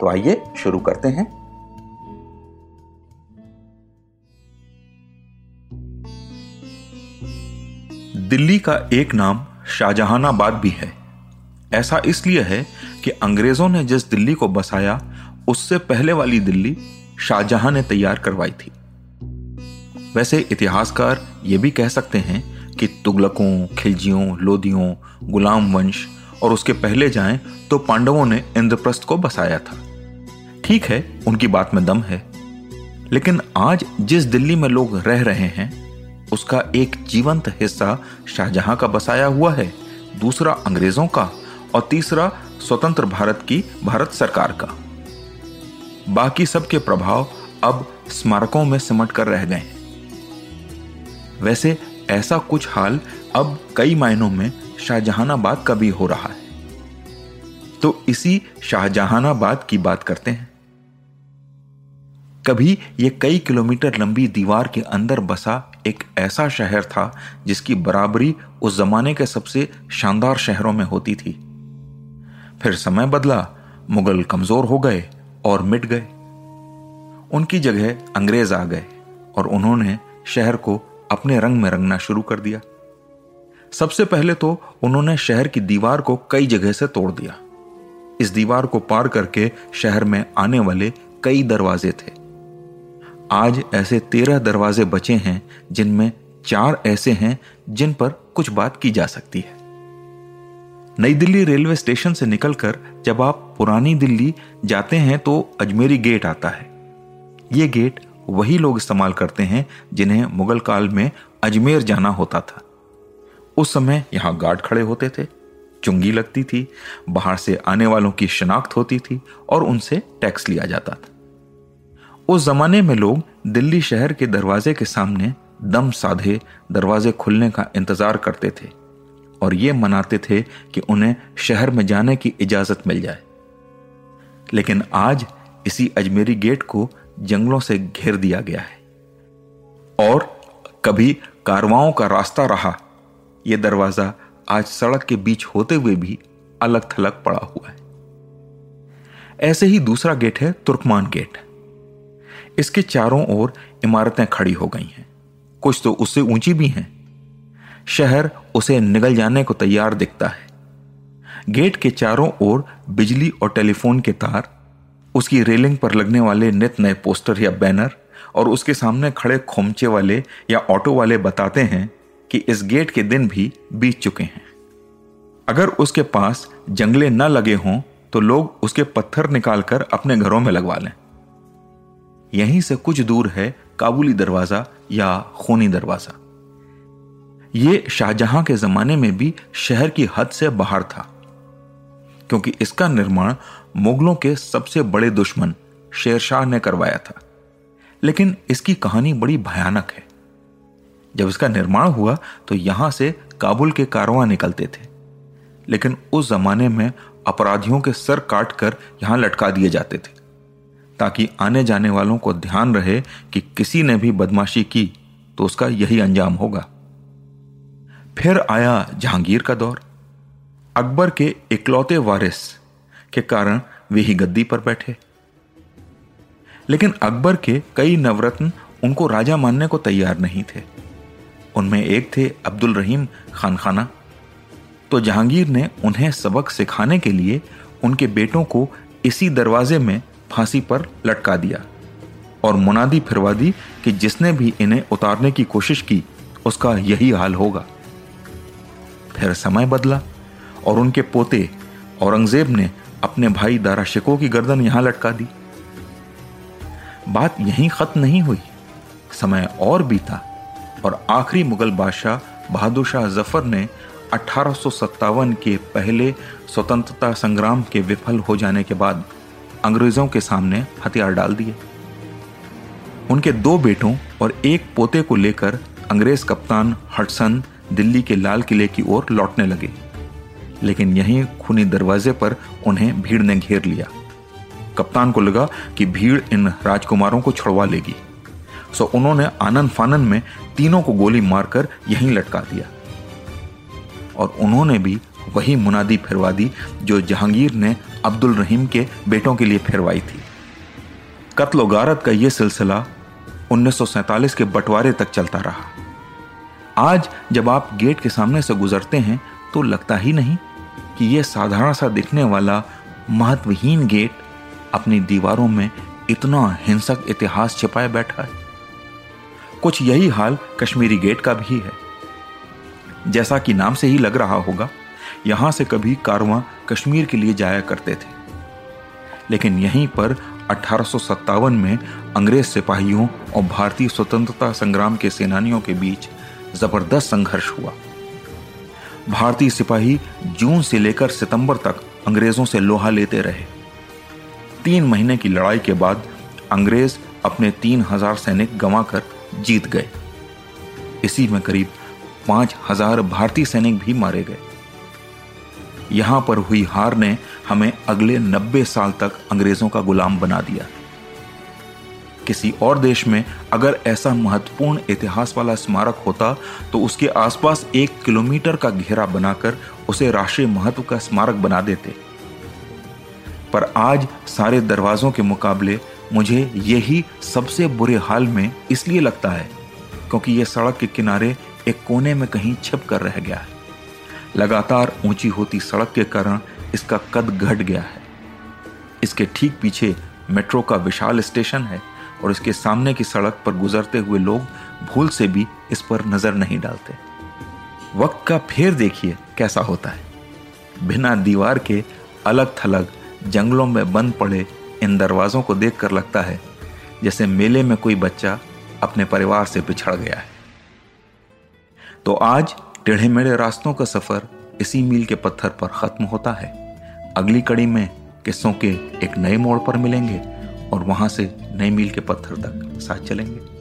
तो आइए शुरू करते हैं। दिल्ली का एक नाम शाहजहानाबाद भी है। ऐसा इसलिए है कि अंग्रेज़ों ने जिस दिल्ली को बसाया, उससे पहले वाली दिल्ली शाहजहां ने तैयार करवाई थी। वैसे इतिहासकार ये भी कह सकते हैं कि तुगलकों, खिलजियों, लोदियों, गुलाम वंश और उसके पहले जाएँ तो पांडवों ने इंद्रप्रस्थ को बसाया था। ठीक है, उनकी बात में दम है। लेकिन आज जिस दिल्ली में लोग रह रहे हैं, उसका एक जीवंत हिस्सा शाहजहां का बसाया हुआ है, दूसरा अंग्रेज़ों का और तीसरा स्वतंत्र भारत की भारत सरकार का। बाकी सबके प्रभाव अब स्मारकों में सिमट कर रह गए वैसे ऐसा कुछ हाल अब कई मायनों में शाहजहानाबाद का भी हो रहा है। तो इसी शाहजहानाबाद की बात करते हैं। कभी ये कई किलोमीटर लंबी दीवार के अंदर बसा एक ऐसा शहर था, जिसकी बराबरी उस जमाने के सबसे शानदार शहरों में होती थी। फिर समय बदला, मुगल कमज़ोर हो गए और मिट गए। उनकी जगह अंग्रेज़ आ गए और उन्होंने शहर को अपने रंग में रंगना शुरू कर दिया। सबसे पहले तो उन्होंने शहर की दीवार को कई जगह से तोड़ दिया। इस दीवार को पार करके शहर में आने वाले कई दरवाजे थे। आज ऐसे तेरह दरवाजे बचे हैं, जिनमें चार ऐसे हैं, जिन पर कुछ बात की जा सकती है। नई दिल्ली रेलवे स्टेशन से निकलकर जब आप पुरानी दिल्ली जाते हैं तो अजमेरी गेट आता है। ये गेट वही लोग इस्तेमाल करते हैं, जिन्हें मुगल काल में अजमेर जाना होता था। उस समय यहाँ गार्ड खड़े होते थे, चुंगी लगती थी, बाहर से आने वालों की शिनाख्त होती थी, और उनसे टैक्स लिया जाता था। उस जमाने में लोग दिल्ली शहर के दरवाजे के सामने दम साधे दरवाजे खुलने का इंतज़ार करते थे और ये मनाते थे कि उन्हें शहर में जाने की इजाज़त मिल जाए। लेकिन आज इसी अजमेरी गेट को जंगलों से घेर दिया गया है। और कभी कारवाओं का रास्ता रहा यह दरवाज़ा आज सड़क के बीच होते हुए भी अलग थलग पड़ा हुआ है। ऐसे ही दूसरा गेट है तुर्कमान गेट। इसके चारों ओर इमारतें खड़ी हो गई हैं। कुछ तो उससे ऊँची भी हैं। शहर उसे निगल जाने को तैयार दिखता है। गेट के चारों ओर बिजली और टेलीफोन के तार, उसकी रेलिंग पर लगने वाले नित नए पोस्टर या बैनर और उसके सामने खड़े खोमचे वाले या ऑटो वाले बताते हैं कि इस गेट के दिन भी बीत चुके हैं। अगर उसके पास जंगले न लगे हों तो लोग उसके पत्थर निकालकर अपने घरों में लगवा लें। यहीं से कुछ दूर है काबुली दरवाज़ा या खूनी दरवाज़ा। ये शाहजहां के जमाने में भी शहर की हद से बाहर था, क्योंकि इसका निर्माण मुगलों के सबसे बड़े दुश्मन शेरशाह ने करवाया था। लेकिन इसकी कहानी बड़ी भयानक है। जब इसका निर्माण हुआ तो यहाँ से काबुल के कारवां निकलते थे। लेकिन उस जमाने में अपराधियों के सर काटकर यहाँ लटका दिए जाते थे। ताकि आने जाने वालों को ध्यान रहे कि किसी ने भी बदमाशी की तो उसका यही अंजाम होगा। फिर आया जहांगीर का दौर। अकबर के इकलौते वारिस के कारण वे ही गद्दी पर बैठे। लेकिन अकबर के कई नवरत्न उनको राजा मानने को तैयार नहीं थे। उनमें एक थे अब्दुल रहीम खान खाना तो जहांगीर ने उन्हें सबक सिखाने के लिए उनके बेटों को इसी दरवाजे में फांसी पर लटका दिया और मुनादी फिरवा दी कि जिसने भी इन्हें उतारने की कोशिश की, उसका यही हाल होगा। फिर समय बदला और उनके पोते औरंगज़ेब ने अपने भाई दारा शिको की गर्दन यहाँ लटका दी। बात यहीं खत्म नहीं हुई। समय और बीता और आखिरी मुगल बादशाह बहादुर शाह ज़फ़र ने अठारह के पहले स्वतंत्रता संग्राम के विफल हो जाने के बाद अंग्रेज़ों के सामने हथियार डाल दिए। उनके दो बेटों और एक पोते को लेकर अंग्रेज़ कप्तान हटसन दिल्ली के लाल किले की ओर लौटने लगे, लेकिन यहीं खूनी दरवाजे पर उन्हें भीड़ ने घेर लिया। कप्तान को लगा कि भीड़ इन राजकुमारों को छुड़वा लेगी, सो उन्होंने आनंद फानन में तीनों को गोली मारकर यहीं लटका दिया। और उन्होंने भी वही मुनादी फिरवा दी जो जहांगीर ने अब्दुल रहीम के बेटों के लिए फिरवाई थी। कत्ल गारत का यह सिलसिला 1947 के बंटवारे तक चलता रहा। आज जब आप गेट के सामने से गुजरते हैं तो लगता ही नहीं कि यह साधारण सा दिखने वाला महत्वहीन गेट अपनी दीवारों में इतना हिंसक इतिहास छिपाए बैठा है। कुछ यही हाल कश्मीरी गेट का भी है। जैसा कि नाम से ही लग रहा होगा यहाँ से कभी कारवां कश्मीर के लिए जाया करते थे। लेकिन यहीं पर अठारह में अंग्रेज़ सिपाहियों और भारतीय स्वतंत्रता संग्राम के सेनानियों के बीच ज़बरदस्त संघर्ष हुआ। भारतीय सिपाही जून से लेकर सितंबर तक अंग्रेज़ों से लोहा लेते रहे। तीन महीने की लड़ाई के बाद अंग्रेज़ अपने तीन हज़ार सैनिक गंवाकर जीत गए। इसी में करीब पाँच हज़ार भारतीय सैनिक भी मारे गए। यहाँ पर हुई हार ने हमें अगले नब्बे साल तक अंग्रेज़ों का गुलाम बना दिया। किसी और देश में अगर ऐसा महत्वपूर्ण इतिहास वाला स्मारक होता तो उसके आसपास एक किलोमीटर का घेरा बनाकर उसे राष्ट्रीय महत्व का स्मारक बना देते। पर आज सारे दरवाजों के मुकाबले मुझे यही सबसे बुरे हाल में इसलिए लगता है, क्योंकि यह सड़क के किनारे एक कोने में कहीं छिप कर रह गया है। लगातार ऊँची होती सड़क के कारण इसका कद घट गया है। इसके ठीक पीछे मेट्रो का विशाल स्टेशन है और इसके सामने की सड़क पर गुजरते हुए लोग भूल से भी इस पर नज़र नहीं डालते। वक्त का फेर देखिए कैसा होता है। बिना दीवार के अलग थलग जंगलों में बंद पड़े इन दरवाजों को देखकर लगता है जैसे मेले में कोई बच्चा अपने परिवार से बिछड़ गया है। तो आज टेढ़े मेढ़े रास्तों का सफ़र इसी मील के पत्थर पर खत्म होता है। अगली कड़ी में किस्सों के एक नए मोड़ पर मिलेंगे और वहाँ से नए मील के पत्थर तक साथ चलेंगे।